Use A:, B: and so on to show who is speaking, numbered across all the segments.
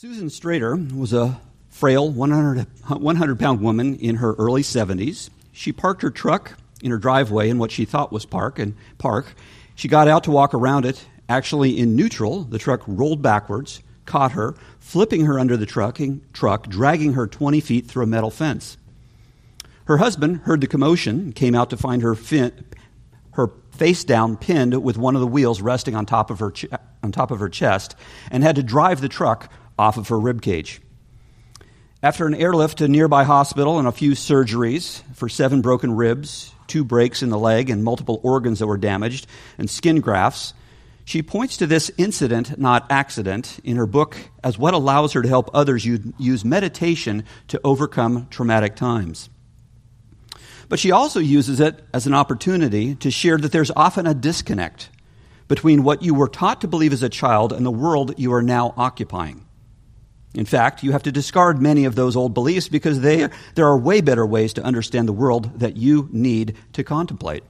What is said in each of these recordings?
A: Susan Strader was a frail 100, 100 pound woman in her early 70s. She parked her truck in her driveway in what she thought was park and park. She got out to walk around it. Actually, in neutral, the truck rolled backwards, caught her, flipping her under the truck, truck dragging her 20 feet through a metal fence. Her husband heard the commotion came out to find her, fin- her face down, pinned with one of the wheels resting on top of her, ch- on top of her chest, and had to drive the truck off of her rib cage. After an airlift to a nearby hospital and a few surgeries for seven broken ribs, two breaks in the leg, and multiple organs that were damaged, and skin grafts, she points to this incident, not accident, in her book as what allows her to help others use meditation to overcome traumatic times. But she also uses it as an opportunity to share that there's often a disconnect between what you were taught to believe as a child and the world you are now occupying. In fact, you have to discard many of those old beliefs because they, there are way better ways to understand the world that you need to contemplate.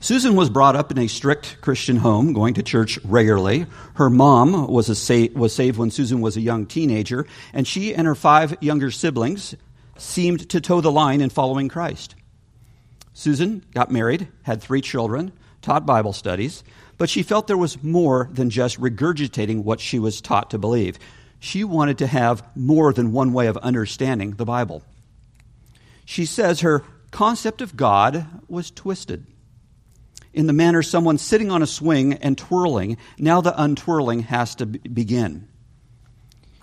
A: Susan was brought up in a strict Christian home, going to church regularly. Her mom was, sa- was saved when Susan was a young teenager, and she and her five younger siblings seemed to toe the line in following Christ. Susan got married, had three children, taught Bible studies, but she felt there was more than just regurgitating what she was taught to believe she wanted to have more than one way of understanding the Bible. She says her concept of God was twisted. In the manner someone sitting on a swing and twirling, now the untwirling has to begin.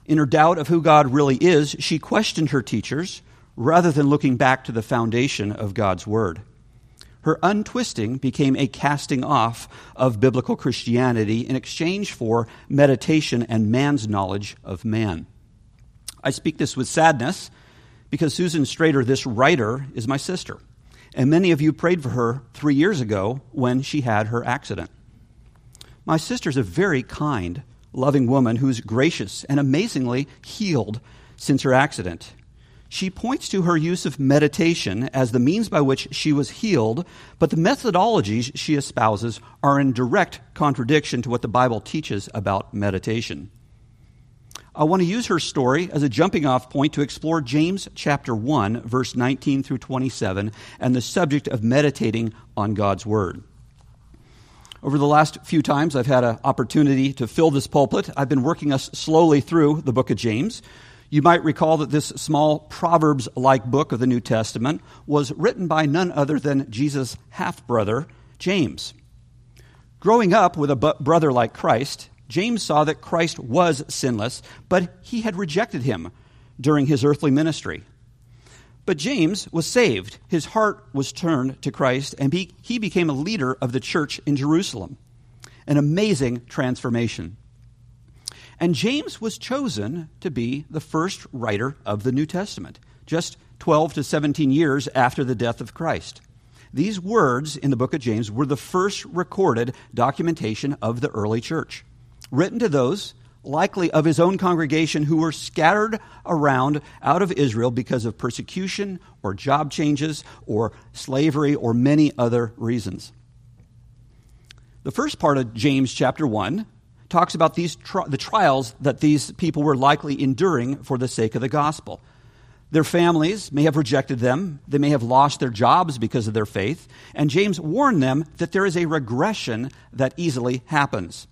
A: In her doubt of who God really is, she questioned her teachers rather than looking back to the foundation of God's Word. Her untwisting became a casting off of biblical Christianity in exchange for meditation and man's knowledge of man. I speak this with sadness because Susan Strader, this writer, is my sister. And many of you prayed for her three years ago when she had her accident. My sister's a very kind, loving woman who's gracious and amazingly healed since her accident. She points to her use of meditation as the means by which she was healed, but the methodologies she espouses are in direct contradiction to what the Bible teaches about meditation. I want to use her story as a jumping off point to explore James chapter 1 verse 19 through 27 and the subject of meditating on God's word. Over the last few times I've had an opportunity to fill this pulpit, I've been working us slowly through the book of James. You might recall that this small Proverbs like book of the New Testament was written by none other than Jesus' half brother, James. Growing up with a brother like Christ, James saw that Christ was sinless, but he had rejected him during his earthly ministry. But James was saved. His heart was turned to Christ, and he became a leader of the church in Jerusalem. An amazing transformation. And James was chosen to be the first writer of the New Testament, just 12 to 17 years after the death of Christ. These words in the book of James were the first recorded documentation of the early church, written to those likely of his own congregation who were scattered around out of Israel because of persecution or job changes or slavery or many other reasons. The first part of James chapter 1 talks about these tri- the trials that these people were likely enduring for the sake of the gospel. Their families may have rejected them. They may have lost their jobs because of their faith. And James warned them that there is a regression that easily happens.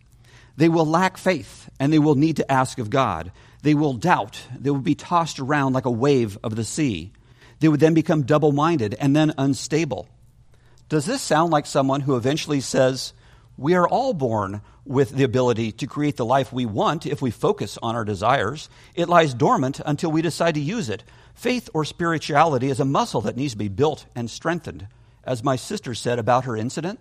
A: They will lack faith and they will need to ask of God. They will doubt. They will be tossed around like a wave of the sea. They would then become double minded and then unstable. Does this sound like someone who eventually says, We are all born with the ability to create the life we want if we focus on our desires. It lies dormant until we decide to use it. Faith or spirituality is a muscle that needs to be built and strengthened. As my sister said about her incident,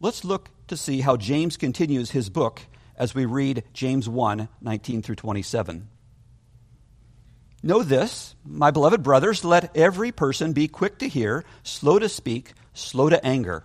A: let's look to see how James continues his book as we read James 1 19 through 27. Know this, my beloved brothers, let every person be quick to hear, slow to speak, slow to anger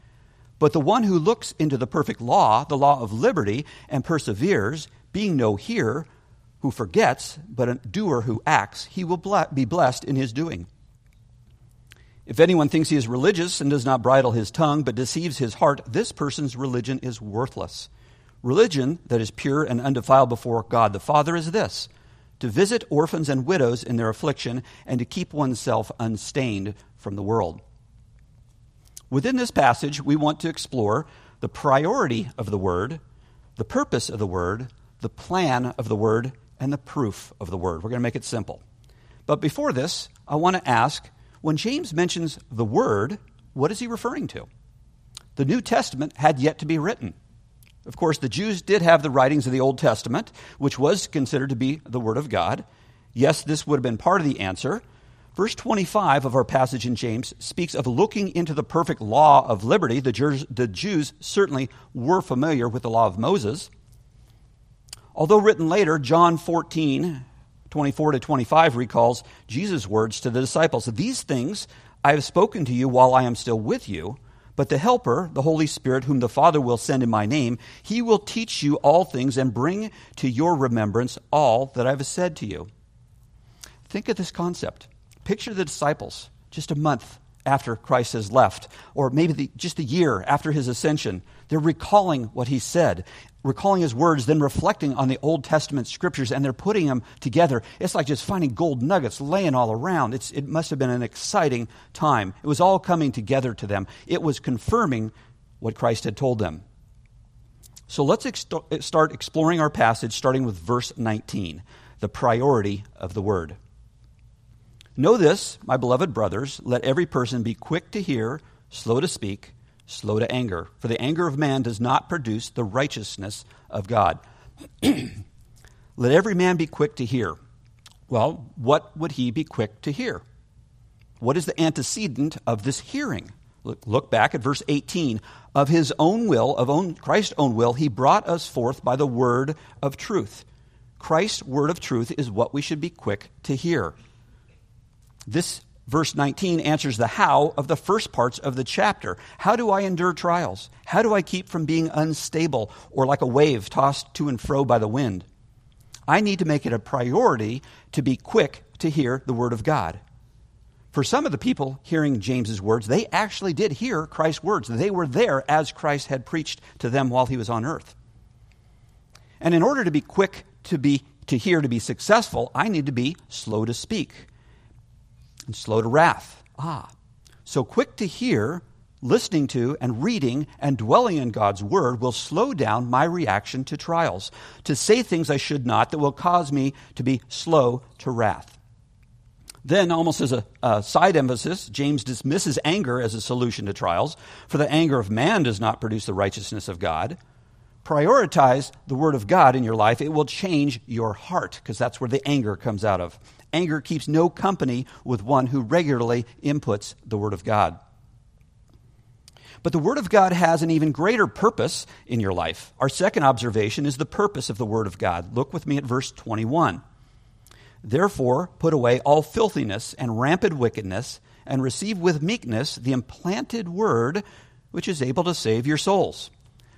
A: But the one who looks into the perfect law, the law of liberty, and perseveres, being no hearer who forgets, but a doer who acts, he will be blessed in his doing. If anyone thinks he is religious and does not bridle his tongue, but deceives his heart, this person's religion is worthless. Religion that is pure and undefiled before God the Father is this to visit orphans and widows in their affliction and to keep oneself unstained from the world. Within this passage, we want to explore the priority of the Word, the purpose of the Word, the plan of the Word, and the proof of the Word. We're going to make it simple. But before this, I want to ask when James mentions the Word, what is he referring to? The New Testament had yet to be written. Of course, the Jews did have the writings of the Old Testament, which was considered to be the Word of God. Yes, this would have been part of the answer. Verse 25 of our passage in James speaks of looking into the perfect law of liberty. The Jews, the Jews certainly were familiar with the law of Moses. Although written later, John 14, 24 to 25 recalls Jesus' words to the disciples These things I have spoken to you while I am still with you. But the Helper, the Holy Spirit, whom the Father will send in my name, he will teach you all things and bring to your remembrance all that I have said to you. Think of this concept. Picture the disciples just a month after Christ has left, or maybe the, just a year after his ascension. They're recalling what he said, recalling his words, then reflecting on the Old Testament scriptures, and they're putting them together. It's like just finding gold nuggets laying all around. It's, it must have been an exciting time. It was all coming together to them, it was confirming what Christ had told them. So let's start exploring our passage, starting with verse 19, the priority of the word. Know this, my beloved brothers, let every person be quick to hear, slow to speak slow to anger, for the anger of man does not produce the righteousness of God. Let every man be quick to hear. Well, what would he be quick to hear? What is the antecedent of this hearing? Look, look back at verse 18. Of his own will, of own, Christ's own will, he brought us forth by the word of truth. Christ's word of truth is what we should be quick to hear. This verse 19 answers the how of the first parts of the chapter. How do I endure trials? How do I keep from being unstable or like a wave tossed to and fro by the wind? I need to make it a priority to be quick to hear the word of God. For some of the people hearing James's words, they actually did hear Christ's words. They were there as Christ had preached to them while he was on earth. And in order to be quick to be to hear to be successful, I need to be slow to speak and slow to wrath. Ah, so quick to hear, listening to, and reading and dwelling in God's word will slow down my reaction to trials, to say things I should not that will cause me to be slow to wrath. Then, almost as a, a, side emphasis, James dismisses anger as a solution to trials, for the anger of man does not produce the righteousness of God. Prioritize the Word of God in your life. It will change your heart, because that's where the anger comes out of. Anger keeps no company with one who regularly inputs the Word of God. But the Word of God has an even greater purpose in your life. Our second observation is the purpose of the Word of God. Look with me at verse 21. Therefore, put away all filthiness and rampant wickedness, and receive with meekness the implanted Word which is able to save your souls.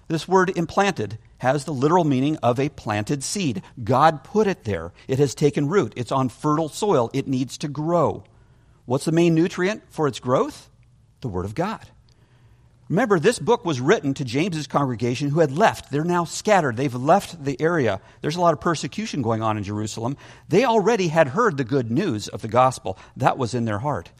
A: This word implanted has the literal meaning of a planted seed. God put it there. It has taken root. It's on fertile soil. It needs to grow. What's the main nutrient for its growth? The Word of God. Remember, this book was written to James's congregation who had left. They're now scattered. They've left the area. There's a lot of persecution going on in Jerusalem. They already had heard the good news of the gospel. That was in their heart.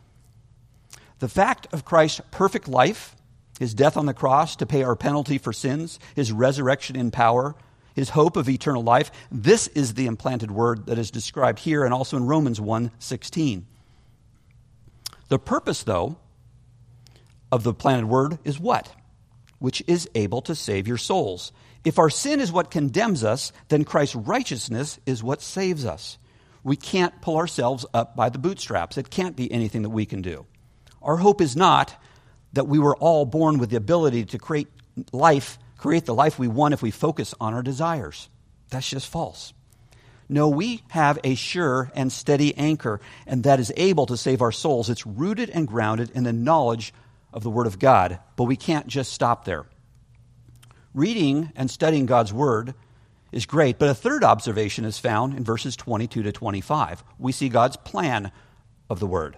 A: The fact of Christ's perfect life his death on the cross to pay our penalty for sins, his resurrection in power, his hope of eternal life. This is the implanted word that is described here and also in Romans 1:16. The purpose though of the planted word is what? Which is able to save your souls. If our sin is what condemns us, then Christ's righteousness is what saves us. We can't pull ourselves up by the bootstraps. It can't be anything that we can do. Our hope is not that we were all born with the ability to create life, create the life we want if we focus on our desires. That's just false. No, we have a sure and steady anchor, and that is able to save our souls. It's rooted and grounded in the knowledge of the Word of God, but we can't just stop there. Reading and studying God's Word is great, but a third observation is found in verses 22 to 25. We see God's plan of the Word.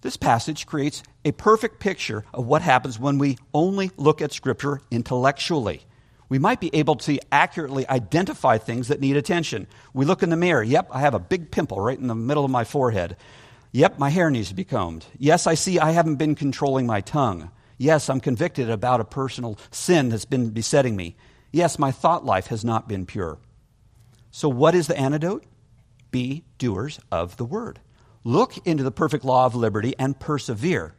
A: This passage creates a perfect picture of what happens when we only look at Scripture intellectually we might be able to accurately identify things that need attention. We look in the mirror. Yep, I have a big pimple right in the middle of my forehead. Yep, my hair needs to be combed. Yes, I see I haven't been controlling my tongue. Yes, I'm convicted about a personal sin that's been besetting me. Yes, my thought life has not been pure. So, what is the antidote? Be doers of the word. Look into the perfect law of liberty and persevere.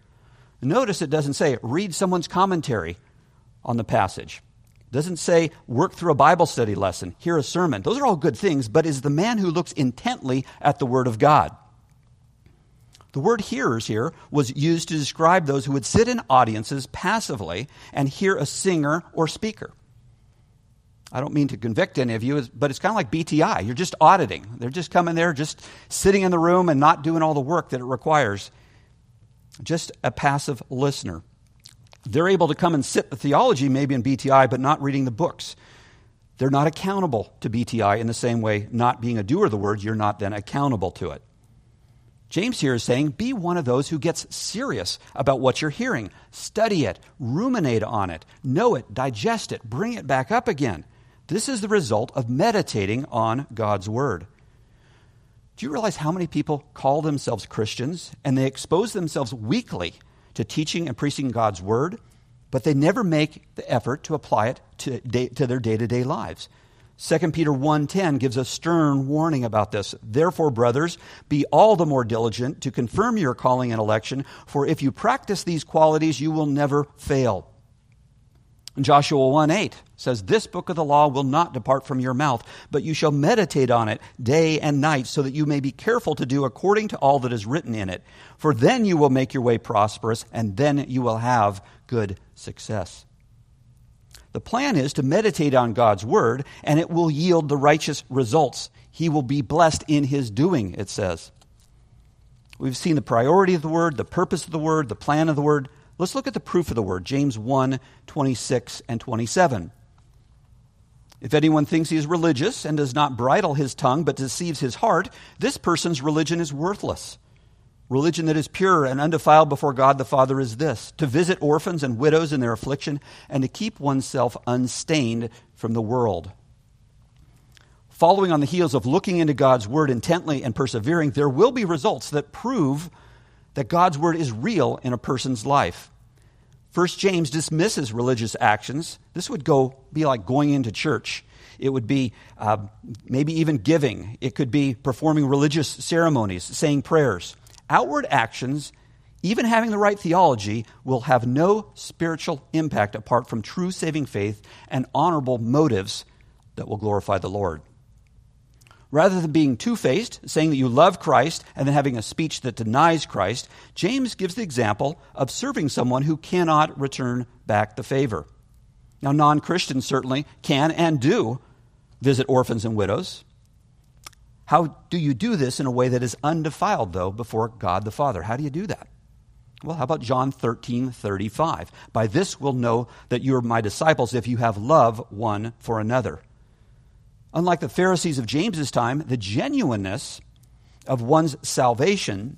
A: Notice it doesn't say read someone's commentary on the passage It doesn't say work through a Bible study lesson, hear a sermon. Those are all good things, but is the man who looks intently at the Word of God. The word hearers here was used to describe those who would sit in audiences passively and hear a singer or speaker. I don't mean to convict any of you, but it's kind of like BTI. You're just auditing. They're just coming there, just sitting in the room and not doing all the work that it requires. Just a passive listener. They're able to come and sit the theology maybe in BTI, but not reading the books. They're not accountable to BTI in the same way, not being a doer of the word, you're not then accountable to it. James here is saying, be one of those who gets serious about what you're hearing. Study it, ruminate on it, know it, digest it, bring it back up again. This is the result of meditating on God's word. Do you realize how many people call themselves Christians and they expose themselves weekly to teaching and preaching God's word, but they never make the effort to apply it to, day, to their day-to-day lives. 2 Peter 1:10 gives a stern warning about this. Therefore, brothers, be all the more diligent to confirm your calling and election, for if you practice these qualities, you will never fail. Joshua 1 8 says, This book of the law will not depart from your mouth, but you shall meditate on it day and night, so that you may be careful to do according to all that is written in it. For then you will make your way prosperous, and then you will have good success. The plan is to meditate on God's word, and it will yield the righteous results. He will be blessed in his doing, it says. We've seen the priority of the word, the purpose of the word, the plan of the word. Let's look at the proof of the word, James 1 26 and 27. If anyone thinks he is religious and does not bridle his tongue but deceives his heart, this person's religion is worthless. Religion that is pure and undefiled before God the Father is this to visit orphans and widows in their affliction and to keep oneself unstained from the world. Following on the heels of looking into God's word intently and persevering, there will be results that prove that God's word is real in a person's life. First James dismisses religious actions. This would go be like going into church. It would be uh, maybe even giving. It could be performing religious ceremonies, saying prayers. Outward actions, even having the right theology, will have no spiritual impact apart from true saving faith and honorable motives that will glorify the Lord. Rather than being two faced, saying that you love Christ and then having a speech that denies Christ, James gives the example of serving someone who cannot return back the favor. Now, non Christians certainly can and do visit orphans and widows. How do you do this in a way that is undefiled, though, before God the Father? How do you do that? Well, how about John 13, 35? By this we'll know that you are my disciples if you have love one for another. Unlike the Pharisees of James's time, the genuineness of one's salvation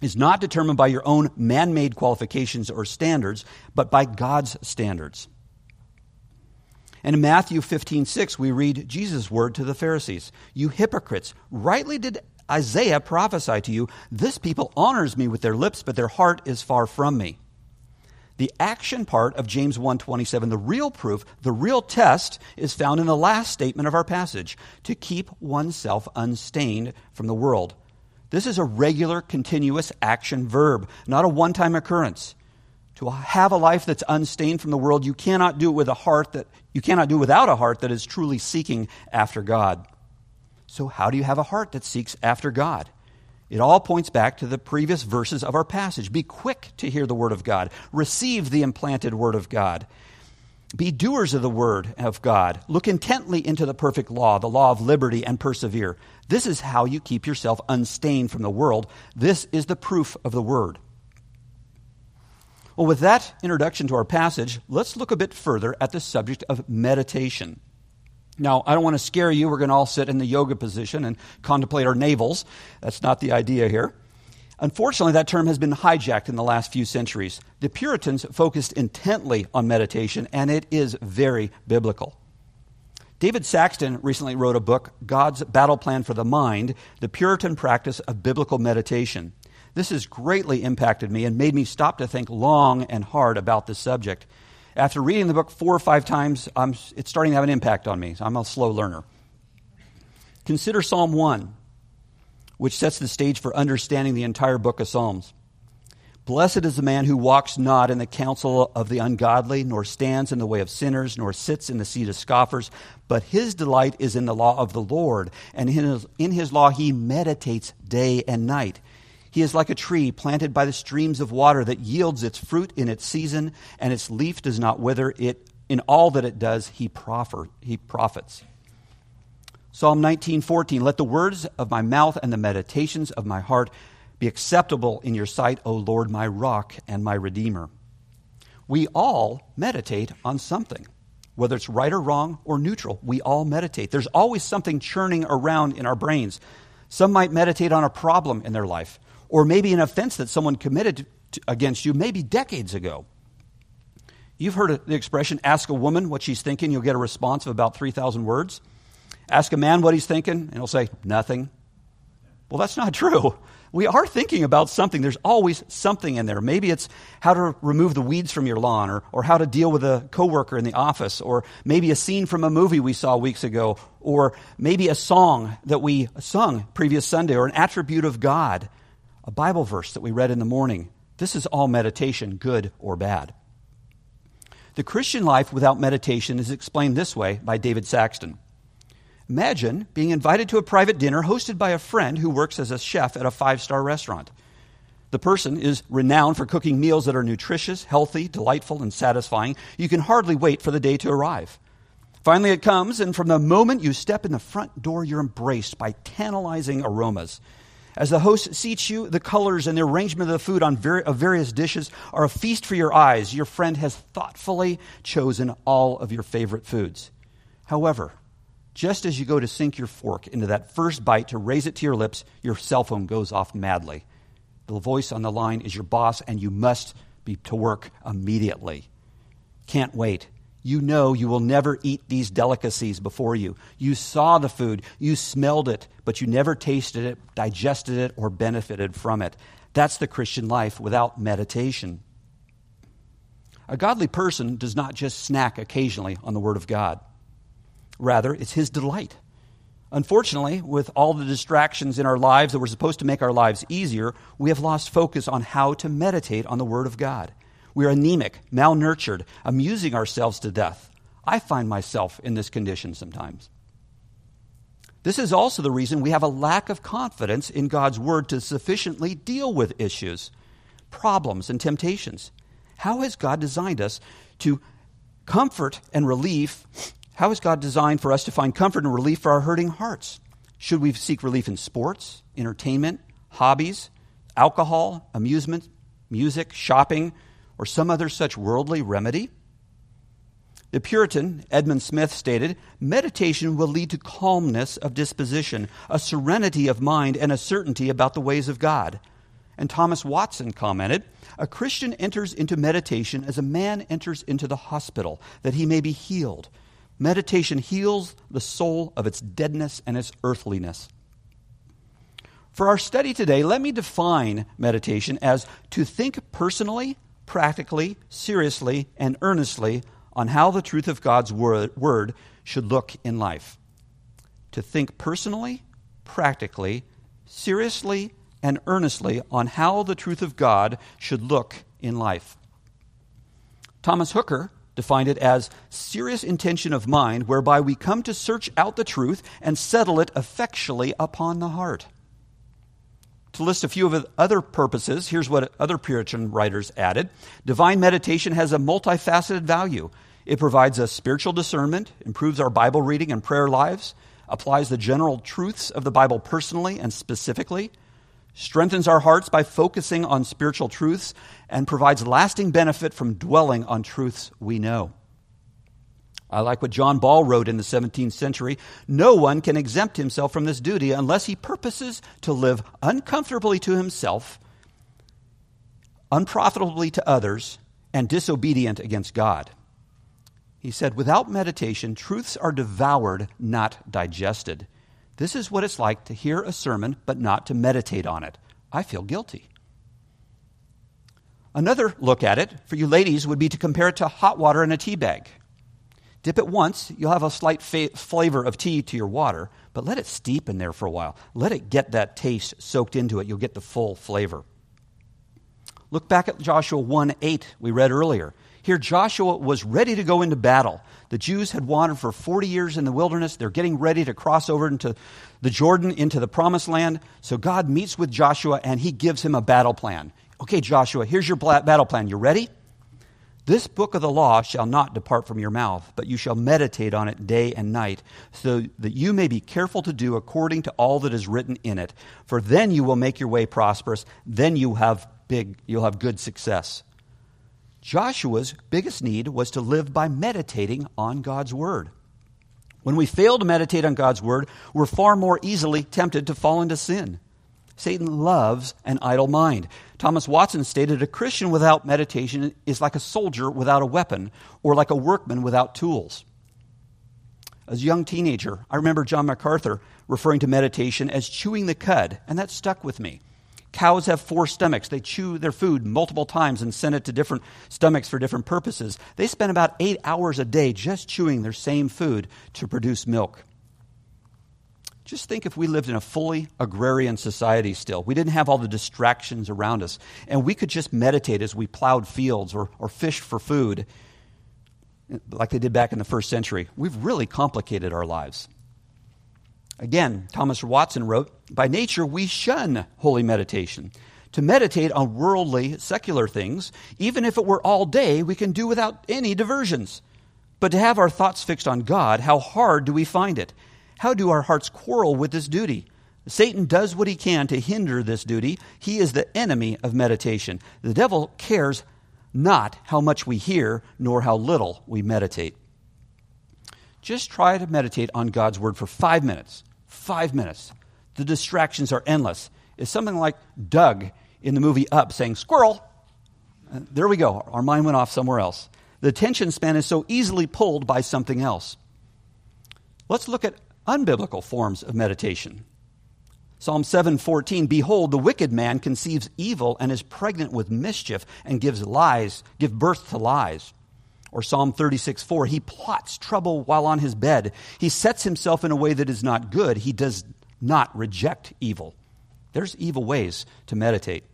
A: is not determined by your own man made qualifications or standards, but by God's standards. And in Matthew 15, 6, we read Jesus' word to the Pharisees You hypocrites, rightly did Isaiah prophesy to you, This people honors me with their lips, but their heart is far from me. The action part of James 1:27, the real proof, the real test is found in the last statement of our passage, to keep oneself unstained from the world. This is a regular continuous action verb, not a one-time occurrence. To have a life that's unstained from the world, you cannot do it with a heart that you cannot do without a heart that is truly seeking after God. So how do you have a heart that seeks after God? It all points back to the previous verses of our passage. Be quick to hear the word of God. Receive the implanted word of God. Be doers of the word of God. Look intently into the perfect law, the law of liberty, and persevere. This is how you keep yourself unstained from the world. This is the proof of the word. Well, with that introduction to our passage, let's look a bit further at the subject of meditation. Now, I don't want to scare you. We're going to all sit in the yoga position and contemplate our navels. That's not the idea here. Unfortunately, that term has been hijacked in the last few centuries. The Puritans focused intently on meditation, and it is very biblical. David Saxton recently wrote a book, God's Battle Plan for the Mind The Puritan Practice of Biblical Meditation. This has greatly impacted me and made me stop to think long and hard about this subject. After reading the book four or five times, I'm, it's starting to have an impact on me. I'm a slow learner. Consider Psalm 1, which sets the stage for understanding the entire book of Psalms. Blessed is the man who walks not in the counsel of the ungodly, nor stands in the way of sinners, nor sits in the seat of scoffers, but his delight is in the law of the Lord, and in his, in his law he meditates day and night. He is like a tree planted by the streams of water that yields its fruit in its season, and its leaf does not wither. It, in all that it does, he, proffer, he profits. Psalm 19:14 Let the words of my mouth and the meditations of my heart be acceptable in your sight, O Lord, my rock and my redeemer. We all meditate on something. Whether it's right or wrong or neutral, we all meditate. There's always something churning around in our brains. Some might meditate on a problem in their life or maybe an offense that someone committed to, against you maybe decades ago. You've heard the expression ask a woman what she's thinking, you'll get a response of about 3,000 words. Ask a man what he's thinking, and he'll say, nothing. Well, that's not true. We are thinking about something. There's always something in there. Maybe it's how to remove the weeds from your lawn, or, or how to deal with a coworker in the office, or maybe a scene from a movie we saw weeks ago, or maybe a song that we sung previous Sunday, or an attribute of God a Bible verse that we read in the morning. This is all meditation, good or bad. The Christian life without meditation is explained this way by David Saxton. Imagine being invited to a private dinner hosted by a friend who works as a chef at a five star restaurant. The person is renowned for cooking meals that are nutritious, healthy, delightful, and satisfying. You can hardly wait for the day to arrive. Finally, it comes, and from the moment you step in the front door, you're embraced by tantalizing aromas. As the host seats you, the colors and the arrangement of the food on ver- of various dishes are a feast for your eyes. Your friend has thoughtfully chosen all of your favorite foods. However, just as you go to sink your fork into that first bite to raise it to your lips, your cell phone goes off madly. The voice on the line is your boss, and you must be to work immediately. Can't wait. You know you will never eat these delicacies before you. You saw the food, you smelled it, but you never tasted it, digested it, or benefited from it. That's the Christian life without meditation. A godly person does not just snack occasionally on the Word of God, rather, it's his delight. Unfortunately, with all the distractions in our lives that were supposed to make our lives easier, we have lost focus on how to meditate on the Word of God. We're anemic, malnurtured, amusing ourselves to death. I find myself in this condition sometimes. This is also the reason we have a lack of confidence in God's Word to sufficiently deal with issues, problems, and temptations. How has God designed us to comfort and relief? How has God designed for us to find comfort and relief for our hurting hearts? Should we seek relief in sports, entertainment, hobbies, alcohol, amusement, music, shopping, or some other such worldly remedy? The Puritan Edmund Smith stated meditation will lead to calmness of disposition, a serenity of mind, and a certainty about the ways of God. And Thomas Watson commented A Christian enters into meditation as a man enters into the hospital, that he may be healed. Meditation heals the soul of its deadness and its earthliness. For our study today, let me define meditation as to think personally practically, seriously, and earnestly on how the truth of God's word should look in life. To think personally, practically, seriously, and earnestly on how the truth of God should look in life. Thomas Hooker defined it as serious intention of mind whereby we come to search out the truth and settle it effectually upon the heart. To list a few of the other purposes, here's what other Puritan writers added Divine meditation has a multifaceted value. It provides us spiritual discernment, improves our Bible reading and prayer lives, applies the general truths of the Bible personally and specifically, strengthens our hearts by focusing on spiritual truths, and provides lasting benefit from dwelling on truths we know. I like what John Ball wrote in the 17th century. No one can exempt himself from this duty unless he purposes to live uncomfortably to himself, unprofitably to others, and disobedient against God. He said, Without meditation, truths are devoured, not digested. This is what it's like to hear a sermon but not to meditate on it. I feel guilty. Another look at it for you ladies would be to compare it to hot water in a tea bag. Dip it once, you'll have a slight fa- flavor of tea to your water, but let it steep in there for a while. Let it get that taste soaked into it. You'll get the full flavor. Look back at Joshua 1 8, we read earlier. Here, Joshua was ready to go into battle. The Jews had wandered for 40 years in the wilderness. They're getting ready to cross over into the Jordan, into the promised land. So God meets with Joshua and he gives him a battle plan. Okay, Joshua, here's your battle plan. You ready? This book of the law shall not depart from your mouth, but you shall meditate on it day and night, so that you may be careful to do according to all that is written in it. For then you will make your way prosperous, then you have big you'll have good success. Joshua's biggest need was to live by meditating on God's Word. When we fail to meditate on God's Word, we're far more easily tempted to fall into sin. Satan loves an idle mind. Thomas Watson stated a Christian without meditation is like a soldier without a weapon, or like a workman without tools. As a young teenager, I remember John MacArthur referring to meditation as chewing the cud, and that stuck with me. Cows have four stomachs. They chew their food multiple times and send it to different stomachs for different purposes. They spend about eight hours a day just chewing their same food to produce milk. Just think if we lived in a fully agrarian society still. We didn't have all the distractions around us, and we could just meditate as we plowed fields or, or fished for food, like they did back in the first century. We've really complicated our lives. Again, Thomas Watson wrote By nature, we shun holy meditation. To meditate on worldly, secular things, even if it were all day, we can do without any diversions. But to have our thoughts fixed on God, how hard do we find it? How do our hearts quarrel with this duty? Satan does what he can to hinder this duty. He is the enemy of meditation. The devil cares not how much we hear, nor how little we meditate. Just try to meditate on God's word for five minutes five minutes. The distractions are endless. It's something like Dug in the movie Up saying, Squirrel! Uh, there we go. Our mind went off somewhere else. The attention span is so easily pulled by something else. Let's look at unbiblical forms of meditation. Psalm 7:14 Behold the wicked man conceives evil and is pregnant with mischief and gives lies give birth to lies. Or Psalm 36 4, he plots trouble while on his bed. He sets himself in a way that is not good. He does not reject evil. There's evil ways to meditate.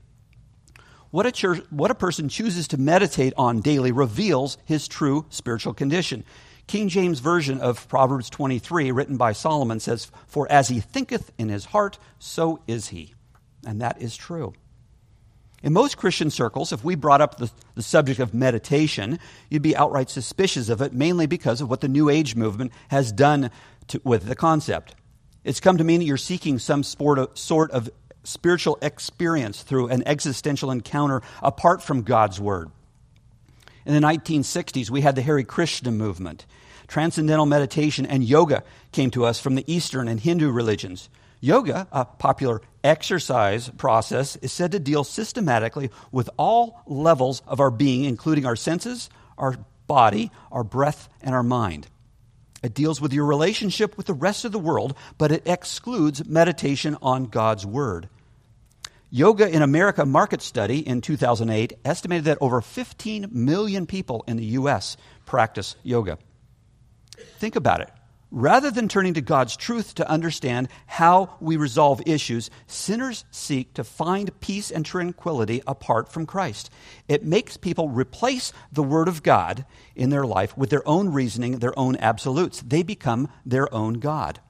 A: What a, church, what a person chooses to meditate on daily reveals his true spiritual condition. King James Version of Proverbs 23, written by Solomon, says, For as he thinketh in his heart, so is he. And that is true. In most Christian circles, if we brought up the, the subject of meditation, you'd be outright suspicious of it, mainly because of what the New Age movement has done to, with the concept. It's come to mean that you're seeking some of, sort of spiritual experience through an existential encounter apart from God's Word. In the 1960s, we had the Hare Krishna movement. Transcendental meditation and yoga came to us from the Eastern and Hindu religions. Yoga, a popular exercise process, is said to deal systematically with all levels of our being, including our senses, our body, our breath, and our mind. It deals with your relationship with the rest of the world, but it excludes meditation on God's Word. Yoga in America market study in 2008 estimated that over 15 million people in the U.S. practice yoga. Think about it. Rather than turning to God's truth to understand how we resolve issues, sinners seek to find peace and tranquility apart from Christ. It makes people replace the Word of God in their life with their own reasoning, their own absolutes. They become their own God.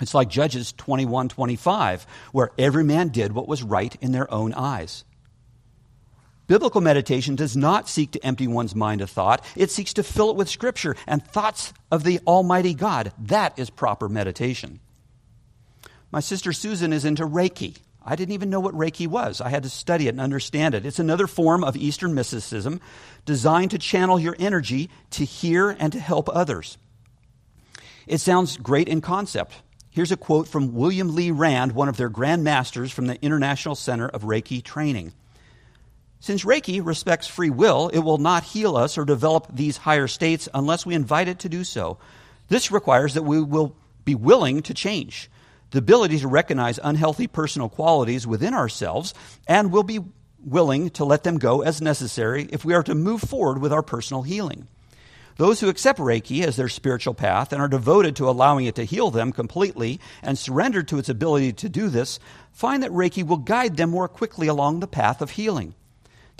A: It's like Judges 21 25, where every man did what was right in their own eyes. Biblical meditation does not seek to empty one's mind of thought, it seeks to fill it with Scripture and thoughts of the Almighty God. That is proper meditation. My sister Susan is into Reiki. I didn't even know what Reiki was. I had to study it and understand it. It's another form of Eastern mysticism designed to channel your energy to hear and to help others. It sounds great in concept, Here's a quote from William Lee Rand, one of their Grand Masters from the International Center of Reiki Training. Since Reiki respects free will, it will not heal us or develop these higher states unless we invite it to do so. This requires that we will be willing to change, the ability to recognize unhealthy personal qualities within ourselves, and will be willing to let them go as necessary if we are to move forward with our personal healing. Those who accept Reiki as their spiritual path and are devoted to allowing it to heal them completely and surrender to its ability to do this find that Reiki will guide them more quickly along the path of healing.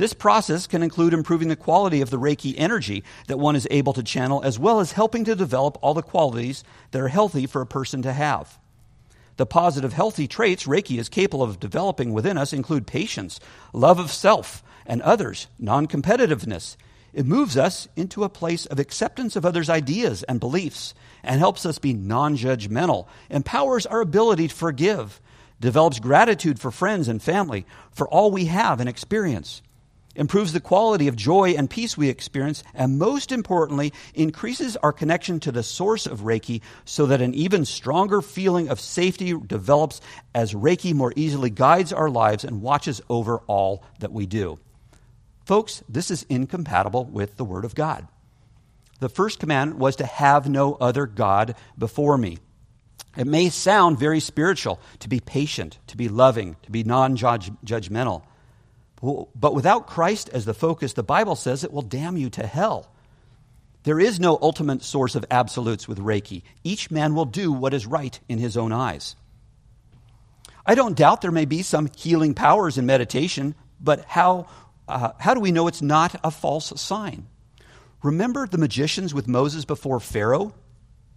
A: This process can include improving the quality of the Reiki energy that one is able to channel, as well as helping to develop all the qualities that are healthy for a person to have. The positive, healthy traits Reiki is capable of developing within us include patience, love of self and others, non competitiveness, it moves us into a place of acceptance of others' ideas and beliefs and helps us be non judgmental, empowers our ability to forgive, develops gratitude for friends and family, for all we have and experience, improves the quality of joy and peace we experience, and most importantly, increases our connection to the source of Reiki so that an even stronger feeling of safety develops as Reiki more easily guides our lives and watches over all that we do. Folks, this is incompatible with the Word of God. The first commandment was to have no other God before me. It may sound very spiritual to be patient, to be loving, to be non judgmental. But without Christ as the focus, the Bible says it will damn you to hell. There is no ultimate source of absolutes with Reiki. Each man will do what is right in his own eyes. I don't doubt there may be some healing powers in meditation, but how uh, how do we know it's not a false sign? Remember the magicians with Moses before Pharaoh?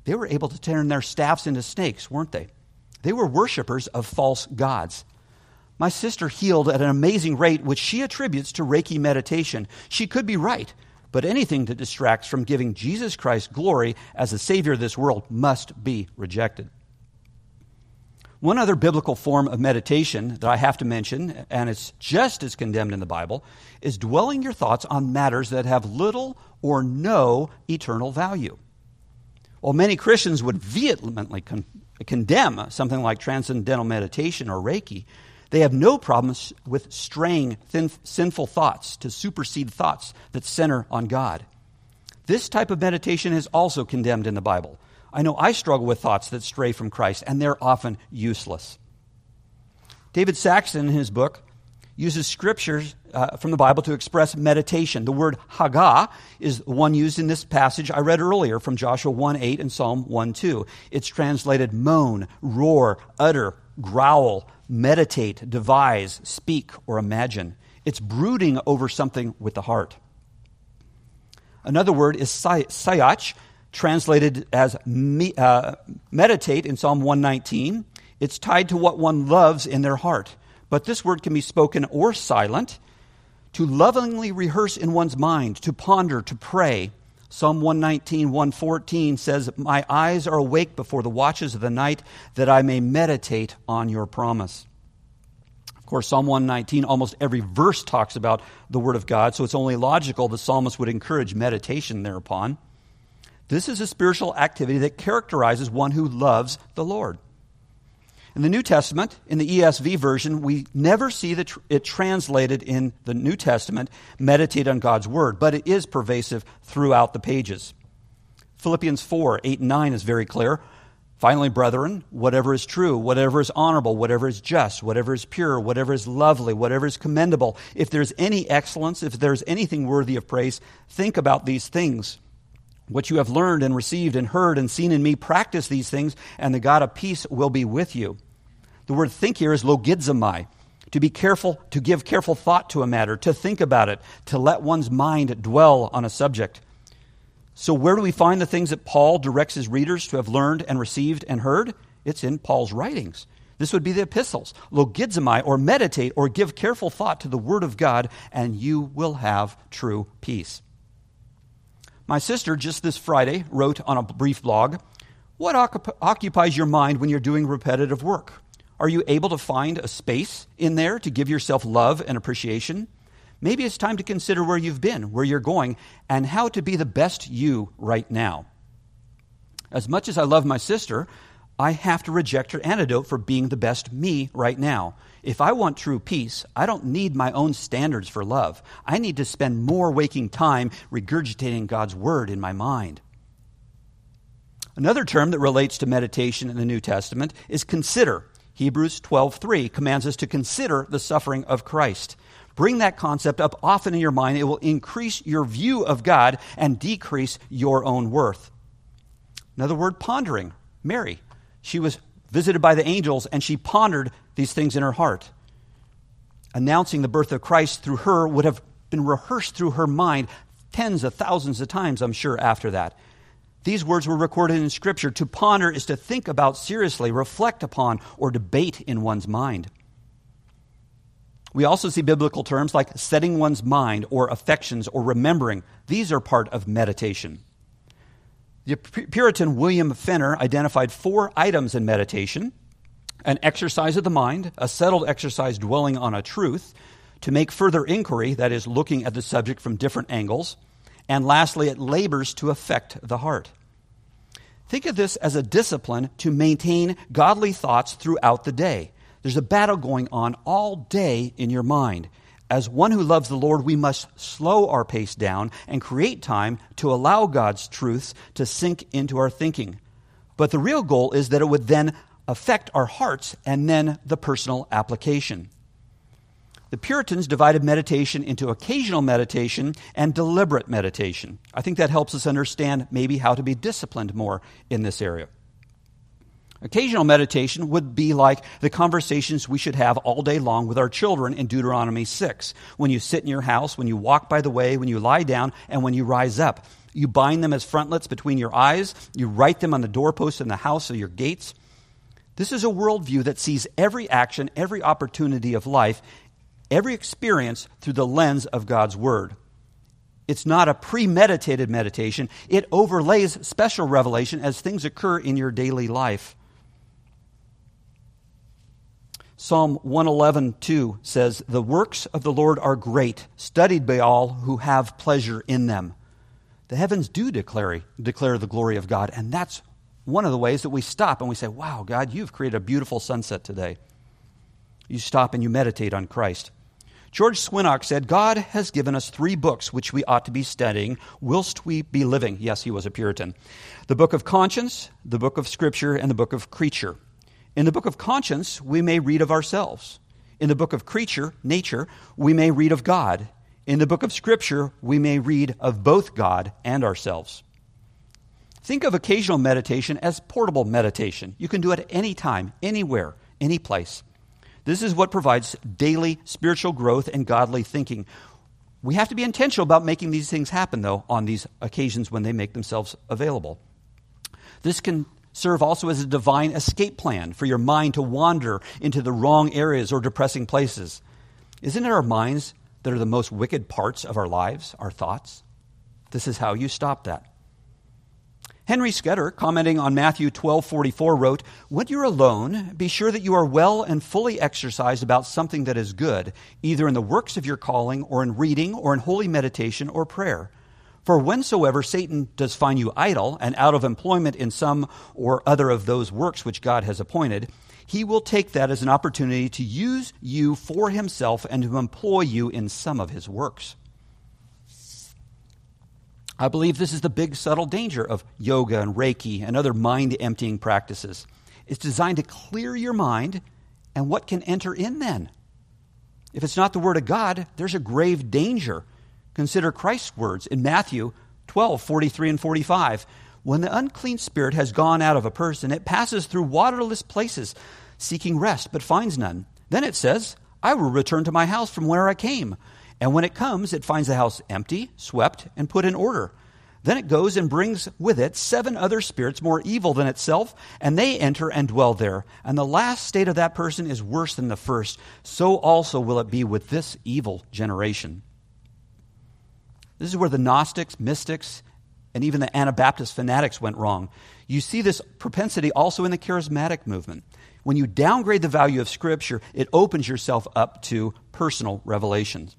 A: They were able to turn their staffs into snakes, weren't they? They were worshippers of false gods. My sister healed at an amazing rate, which she attributes to Reiki meditation. She could be right, but anything that distracts from giving Jesus Christ glory as the Savior of this world must be rejected. One other biblical form of meditation that I have to mention, and it's just as condemned in the Bible, is dwelling your thoughts on matters that have little or no eternal value. While many Christians would vehemently con- condemn something like transcendental meditation or Reiki, they have no problems with straying thin, sinful thoughts to supersede thoughts that center on God. This type of meditation is also condemned in the Bible. I know I struggle with thoughts that stray from Christ, and they're often useless. David Saxton, in his book, uses scriptures uh, from the Bible to express meditation. The word haggah is one used in this passage I read earlier from Joshua 1 8 and Psalm 1 2. It's translated moan, roar, utter, growl, meditate, devise, speak, or imagine. It's brooding over something with the heart. Another word is sayach, translated as me, uh, meditate in Psalm 119. It's tied to what one loves in their heart. But this word can be spoken or silent. To lovingly rehearse in one's mind, to ponder, to pray. Psalm 119, 114 says, My eyes are awake before the watches of the night, that I may meditate on your promise. Of course, Psalm 119, almost every verse talks about the Word of God, so it's only logical the psalmist would encourage meditation thereupon. This is a spiritual activity that characterizes one who loves the Lord. In the New Testament, in the ESV version, we never see tr- it translated in the New Testament, meditate on God's word, but it is pervasive throughout the pages. Philippians 4 8 and 9 is very clear. Finally, brethren, whatever is true, whatever is honorable, whatever is just, whatever is pure, whatever is lovely, whatever is commendable, if there's any excellence, if there's anything worthy of praise, think about these things. What you have learned and received and heard and seen in me, practice these things, and the God of peace will be with you. The word think here is logizomai, to be careful, to give careful thought to a matter, to think about it, to let one's mind dwell on a subject. So, where do we find the things that Paul directs his readers to have learned and received and heard? It's in Paul's writings. This would be the epistles. Logizomai, or meditate, or give careful thought to the Word of God, and you will have true peace. My sister, just this Friday, wrote on a brief blog What occupies your mind when you're doing repetitive work? Are you able to find a space in there to give yourself love and appreciation? maybe it's time to consider where you've been, where you're going, and how to be the best you right now. As much as I love my sister, I have to reject her antidote for being the best me right now. If I want true peace, I don't need my own standards for love. I need to spend more waking time regurgitating God's word in my mind. Another term that relates to meditation in the New Testament is consider. Hebrews 12:3 commands us to consider the suffering of Christ. Bring that concept up often in your mind. It will increase your view of God and decrease your own worth. Another word, pondering. Mary, she was visited by the angels and she pondered these things in her heart. Announcing the birth of Christ through her would have been rehearsed through her mind tens of thousands of times, I'm sure, after that. These words were recorded in Scripture. To ponder is to think about seriously, reflect upon, or debate in one's mind. We also see biblical terms like setting one's mind or affections or remembering. These are part of meditation. The Puritan William Fenner identified four items in meditation an exercise of the mind, a settled exercise dwelling on a truth, to make further inquiry, that is, looking at the subject from different angles, and lastly, it labors to affect the heart. Think of this as a discipline to maintain godly thoughts throughout the day. There's a battle going on all day in your mind. As one who loves the Lord, we must slow our pace down and create time to allow God's truths to sink into our thinking. But the real goal is that it would then affect our hearts and then the personal application. The Puritans divided meditation into occasional meditation and deliberate meditation. I think that helps us understand maybe how to be disciplined more in this area. Occasional meditation would be like the conversations we should have all day long with our children in Deuteronomy 6. When you sit in your house, when you walk by the way, when you lie down, and when you rise up. You bind them as frontlets between your eyes. You write them on the doorposts in the house of your gates. This is a worldview that sees every action, every opportunity of life, every experience through the lens of God's Word. It's not a premeditated meditation, it overlays special revelation as things occur in your daily life. Psalm 111:2 says, "The works of the Lord are great, studied by all who have pleasure in them." The heavens do declare, declare the glory of God, and that's one of the ways that we stop and we say, "Wow, God, you've created a beautiful sunset today." You stop and you meditate on Christ. George Swinnock said, God has given us three books which we ought to be studying whilst we be living. Yes, he was a Puritan. The book of conscience, the book of scripture, and the book of creature. In the book of conscience, we may read of ourselves. In the book of creature, nature, we may read of God. In the book of Scripture, we may read of both God and ourselves. Think of occasional meditation as portable meditation. You can do it any time, anywhere, any place. This is what provides daily spiritual growth and godly thinking. We have to be intentional about making these things happen, though, on these occasions when they make themselves available. This can serve also as a divine escape plan for your mind to wander into the wrong areas or depressing places. Isn't it our minds that are the most wicked parts of our lives, our thoughts? This is how you stop that. Henry Scudder, commenting on Matthew 12:44, wrote, "When you're alone, be sure that you are well and fully exercised about something that is good, either in the works of your calling or in reading or in holy meditation or prayer." For whensoever Satan does find you idle and out of employment in some or other of those works which God has appointed, he will take that as an opportunity to use you for himself and to employ you in some of his works. I believe this is the big subtle danger of yoga and Reiki and other mind emptying practices. It's designed to clear your mind, and what can enter in then? If it's not the Word of God, there's a grave danger. Consider Christ's words in Matthew 12 43 and 45. When the unclean spirit has gone out of a person, it passes through waterless places, seeking rest, but finds none. Then it says, I will return to my house from where I came. And when it comes, it finds the house empty, swept, and put in order. Then it goes and brings with it seven other spirits more evil than itself, and they enter and dwell there. And the last state of that person is worse than the first. So also will it be with this evil generation. This is where the Gnostics, mystics, and even the Anabaptist fanatics went wrong. You see this propensity also in the charismatic movement. When you downgrade the value of Scripture, it opens yourself up to personal revelations.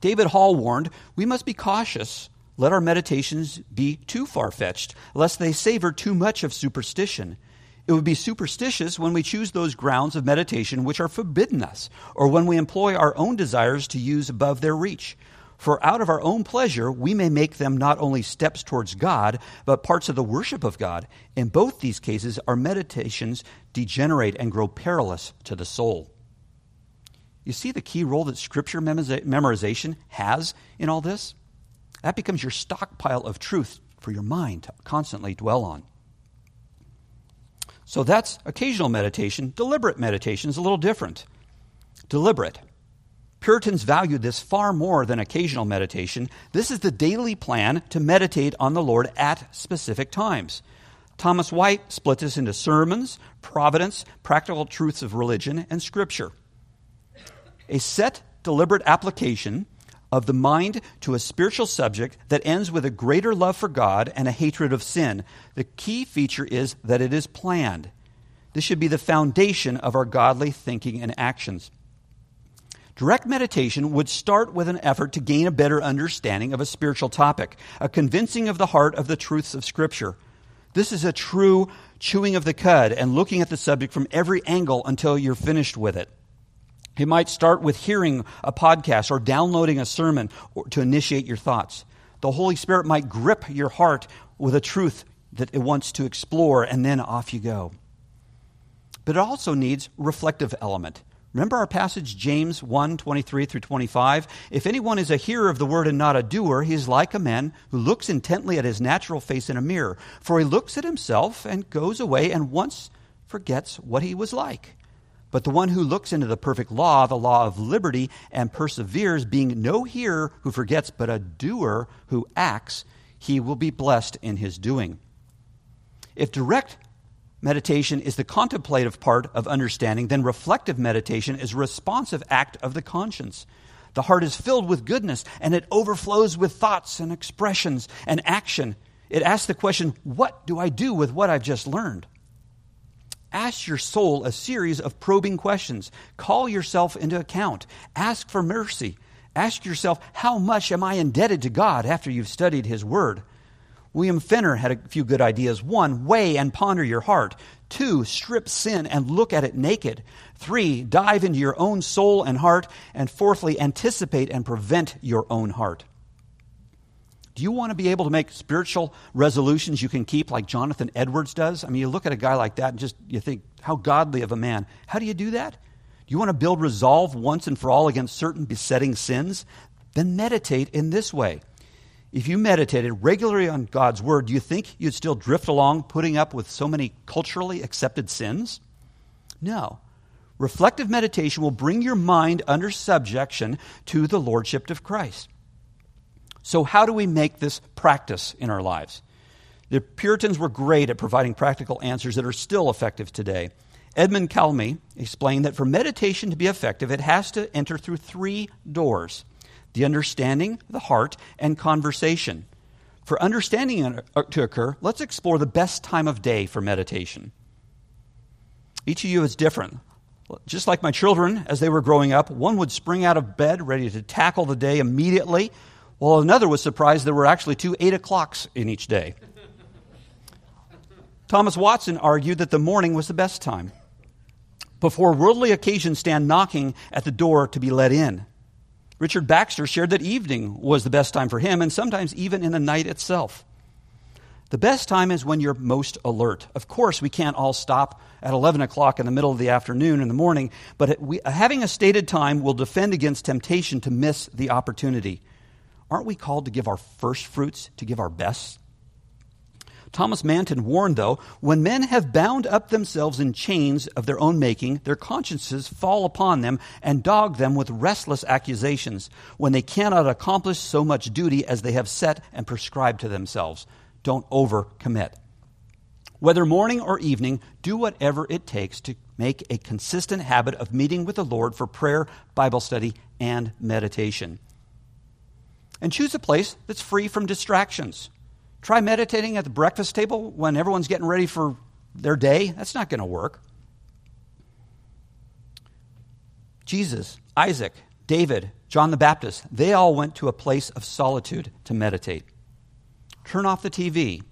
A: David Hall warned, We must be cautious. Let our meditations be too far fetched, lest they savor too much of superstition. It would be superstitious when we choose those grounds of meditation which are forbidden us, or when we employ our own desires to use above their reach. For out of our own pleasure, we may make them not only steps towards God, but parts of the worship of God. In both these cases, our meditations degenerate and grow perilous to the soul. You see the key role that scripture memorization has in all this? That becomes your stockpile of truth for your mind to constantly dwell on. So that's occasional meditation. Deliberate meditation is a little different. Deliberate. Puritans valued this far more than occasional meditation. This is the daily plan to meditate on the Lord at specific times. Thomas White split this into sermons, providence, practical truths of religion, and scripture. A set, deliberate application of the mind to a spiritual subject that ends with a greater love for God and a hatred of sin. The key feature is that it is planned. This should be the foundation of our godly thinking and actions. Direct meditation would start with an effort to gain a better understanding of a spiritual topic, a convincing of the heart of the truths of Scripture. This is a true chewing of the cud and looking at the subject from every angle until you're finished with it. You might start with hearing a podcast or downloading a sermon to initiate your thoughts. The Holy Spirit might grip your heart with a truth that it wants to explore, and then off you go. But it also needs reflective element. Remember our passage, James 1 23 through 25? If anyone is a hearer of the word and not a doer, he is like a man who looks intently at his natural face in a mirror. For he looks at himself and goes away and once forgets what he was like. But the one who looks into the perfect law, the law of liberty, and perseveres, being no hearer who forgets, but a doer who acts, he will be blessed in his doing. If direct meditation is the contemplative part of understanding, then reflective meditation is a responsive act of the conscience. The heart is filled with goodness and it overflows with thoughts and expressions and action. It asks the question, What do I do with what I've just learned? Ask your soul a series of probing questions. Call yourself into account. Ask for mercy. Ask yourself, How much am I indebted to God after you've studied His Word? William Fenner had a few good ideas. One, weigh and ponder your heart. Two, strip sin and look at it naked. Three, dive into your own soul and heart. And fourthly, anticipate and prevent your own heart. Do you want to be able to make spiritual resolutions you can keep like Jonathan Edwards does? I mean, you look at a guy like that and just you think, how godly of a man. How do you do that? Do you want to build resolve once and for all against certain besetting sins? Then meditate in this way if you meditated regularly on God's word, do you think you'd still drift along putting up with so many culturally accepted sins? No. Reflective meditation will bring your mind under subjection to the lordship of Christ. So, how do we make this practice in our lives? The Puritans were great at providing practical answers that are still effective today. Edmund Calamy explained that for meditation to be effective, it has to enter through three doors the understanding, the heart, and conversation. For understanding uh, to occur, let's explore the best time of day for meditation. Each of you is different. Just like my children, as they were growing up, one would spring out of bed ready to tackle the day immediately, while another was surprised there were actually two eight o'clocks in each day. Thomas Watson argued that the morning was the best time. Before worldly occasions stand knocking at the door to be let in. Richard Baxter shared that evening was the best time for him, and sometimes even in the night itself. The best time is when you're most alert. Of course, we can't all stop at 11 o'clock in the middle of the afternoon in the morning, but having a stated time will defend against temptation to miss the opportunity. Aren't we called to give our first fruits, to give our best? Thomas Manton warned, though, when men have bound up themselves in chains of their own making, their consciences fall upon them and dog them with restless accusations when they cannot accomplish so much duty as they have set and prescribed to themselves. Don't overcommit. Whether morning or evening, do whatever it takes to make a consistent habit of meeting with the Lord for prayer, Bible study, and meditation. And choose a place that's free from distractions. Try meditating at the breakfast table when everyone's getting ready for their day. That's not going to work. Jesus, Isaac, David, John the Baptist, they all went to a place of solitude to meditate. Turn off the TV.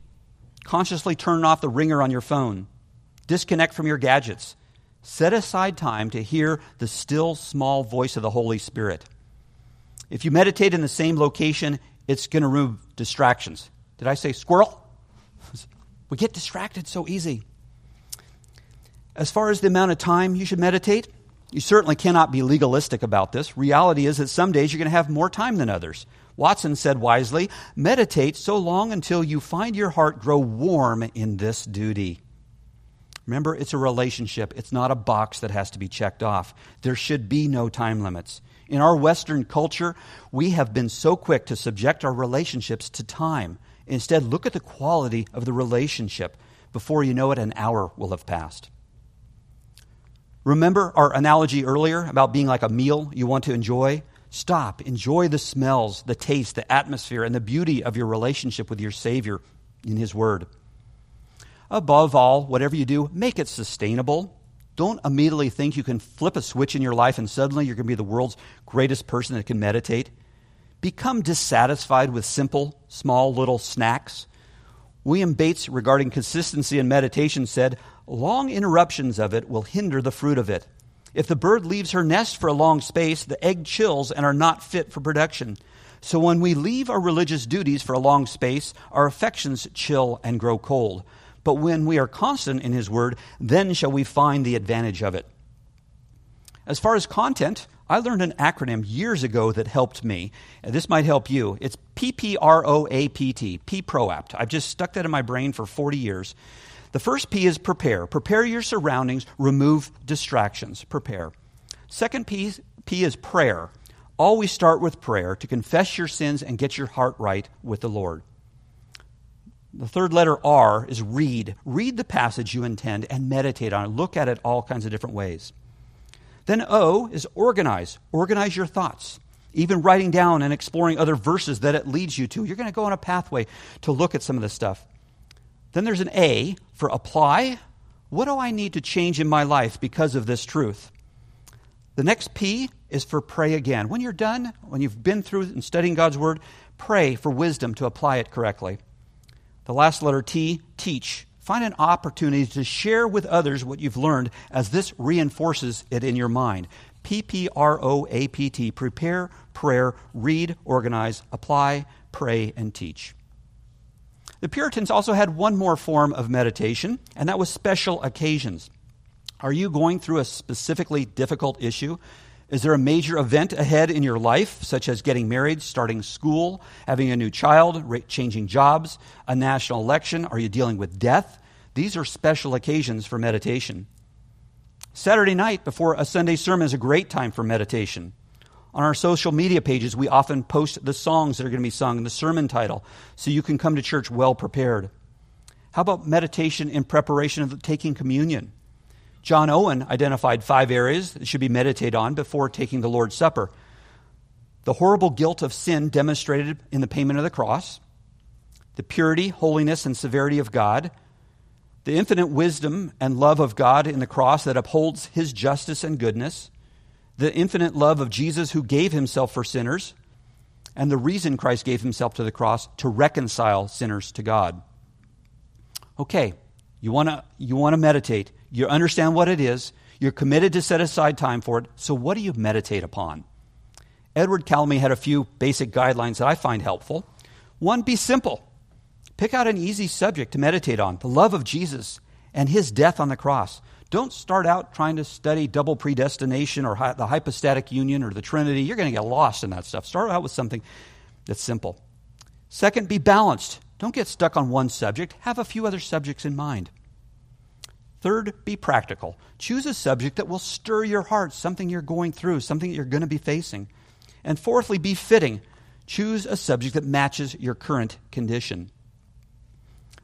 A: Consciously turn off the ringer on your phone. Disconnect from your gadgets. Set aside time to hear the still small voice of the Holy Spirit. If you meditate in the same location, it's going to remove distractions. Did I say squirrel? We get distracted so easy. As far as the amount of time you should meditate, you certainly cannot be legalistic about this. Reality is that some days you're going to have more time than others. Watson said wisely, meditate so long until you find your heart grow warm in this duty. Remember, it's a relationship. It's not a box that has to be checked off. There should be no time limits. In our Western culture, we have been so quick to subject our relationships to time. Instead, look at the quality of the relationship. Before you know it, an hour will have passed. Remember our analogy earlier about being like a meal you want to enjoy? Stop, enjoy the smells, the taste, the atmosphere, and the beauty of your relationship with your Savior in His Word. Above all, whatever you do, make it sustainable. Don't immediately think you can flip a switch in your life and suddenly you're going to be the world's greatest person that can meditate become dissatisfied with simple, small little snacks. William Bates, regarding consistency in meditation, said, Long interruptions of it will hinder the fruit of it. If the bird leaves her nest for a long space, the egg chills and are not fit for production. So when we leave our religious duties for a long space, our affections chill and grow cold. But when we are constant in His Word, then shall we find the advantage of it. As far as content, I learned an acronym years ago that helped me. This might help you. It's PPROAPT, PPROAPT. I've just stuck that in my brain for 40 years. The first P is prepare. Prepare your surroundings, remove distractions. Prepare. Second P, P is prayer. Always start with prayer to confess your sins and get your heart right with the Lord. The third letter R is read. Read the passage you intend and meditate on it. Look at it all kinds of different ways. Then O is organize. Organize your thoughts. Even writing down and exploring other verses that it leads you to. You're going to go on a pathway to look at some of this stuff. Then there's an A for apply. What do I need to change in my life because of this truth? The next P is for pray again. When you're done, when you've been through and studying God's Word, pray for wisdom to apply it correctly. The last letter T, teach. Find an opportunity to share with others what you've learned as this reinforces it in your mind. P P R O A P T. Prepare, prayer, read, organize, apply, pray, and teach. The Puritans also had one more form of meditation, and that was special occasions. Are you going through a specifically difficult issue? Is there a major event ahead in your life, such as getting married, starting school, having a new child, changing jobs, a national election? Are you dealing with death? These are special occasions for meditation. Saturday night before a Sunday sermon is a great time for meditation. On our social media pages, we often post the songs that are going to be sung and the sermon title so you can come to church well prepared. How about meditation in preparation of taking communion? John Owen identified five areas that should be meditated on before taking the Lord's Supper the horrible guilt of sin demonstrated in the payment of the cross, the purity, holiness, and severity of God the infinite wisdom and love of God in the cross that upholds his justice and goodness, the infinite love of Jesus who gave himself for sinners, and the reason Christ gave himself to the cross to reconcile sinners to God. Okay, you want to you want to meditate. You understand what it is. You're committed to set aside time for it. So what do you meditate upon? Edward Calamy had a few basic guidelines that I find helpful. One, be simple. Pick out an easy subject to meditate on the love of Jesus and his death on the cross. Don't start out trying to study double predestination or the hypostatic union or the Trinity. You're going to get lost in that stuff. Start out with something that's simple. Second, be balanced. Don't get stuck on one subject. Have a few other subjects in mind. Third, be practical. Choose a subject that will stir your heart, something you're going through, something that you're going to be facing. And fourthly, be fitting. Choose a subject that matches your current condition.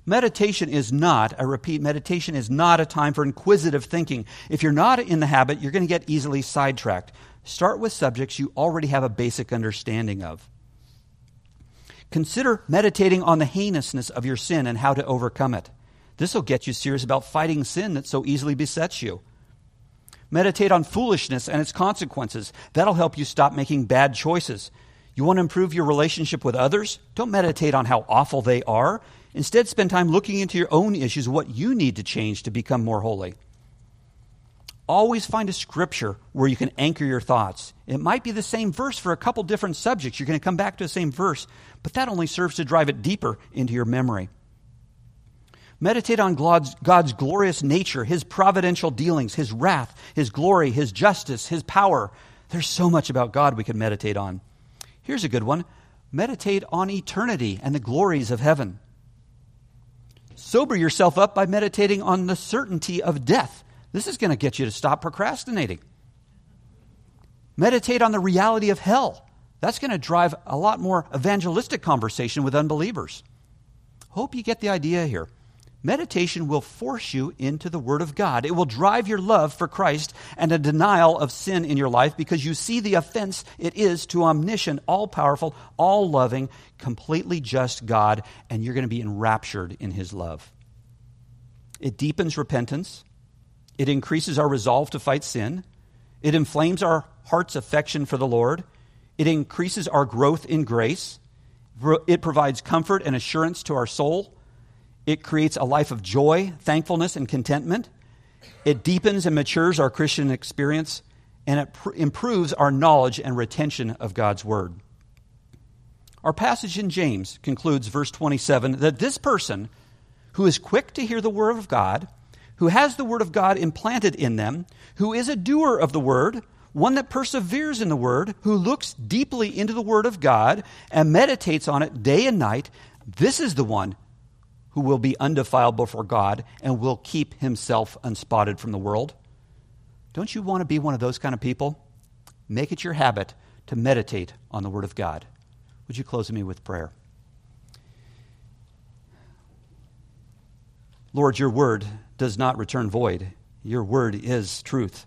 A: Meditation is not, I repeat, meditation is not a time for inquisitive thinking. If you're not in the habit, you're going to get easily sidetracked. Start with subjects you already have a basic understanding of. Consider meditating on the heinousness of your sin and how to overcome it. This will get you serious about fighting sin that so easily besets you. Meditate on foolishness and its consequences. That'll help you stop making bad choices. You want to improve your relationship with others? Don't meditate on how awful they are. Instead, spend time looking into your own issues, what you need to change to become more holy. Always find a scripture where you can anchor your thoughts. It might be the same verse for a couple different subjects. You're going to come back to the same verse, but that only serves to drive it deeper into your memory. Meditate on God's, God's, glorious nature, His providential dealings, His wrath, His glory, His justice, His power. There's so much about God we could meditate on. Here's a good one meditate on eternity and the glories of heaven. Sober yourself up by meditating on the certainty of death. This is going to get you to stop procrastinating. Meditate on the reality of hell. That's going to drive a lot more evangelistic conversation with unbelievers. Hope you get the idea here. Meditation will force you into the Word of God. It will drive your love for Christ and a denial of sin in your life because you see the offense it is to omniscient, all powerful, all loving, completely just God, and you're going to be enraptured in His love. It deepens repentance, it increases our resolve to fight sin, it inflames our heart's affection for the Lord, it increases our growth in grace, it provides comfort and assurance to our soul it creates a life of joy, thankfulness, and contentment. It deepens and matures our Christian experience, and it pr- improves our knowledge and retention of God's Word. Our passage in James concludes, verse 27, that this person who is quick to hear the Word of God, who has the Word of God implanted in them, who is a doer of the Word, one that perseveres in the Word, who looks deeply into the Word of God and meditates on it day and night, this is the one who will be undefiled before God and will keep himself unspotted from the world. Don't you want to be one of those kind of people? Make it your habit to meditate on the Word of God. Would you close me with prayer? Lord, your word does not return void. Your word is truth.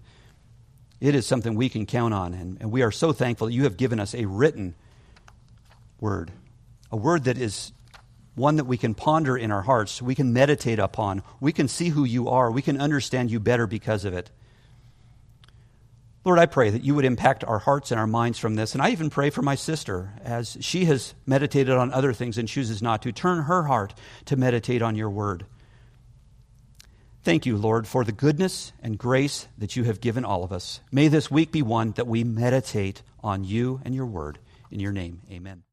A: It is something we can count on, and, and we are so thankful that you have given us a written word, a word that is one that we can ponder in our hearts, we can meditate upon, we can see who you are, we can understand you better because of it. Lord, I pray that you would impact our hearts and our minds from this. And I even pray for my sister as she has meditated on other things and chooses not to. Turn her heart to meditate on your word. Thank you, Lord, for the goodness and grace that you have given all of us. May this week be one that we meditate on you and your word. In your name, amen.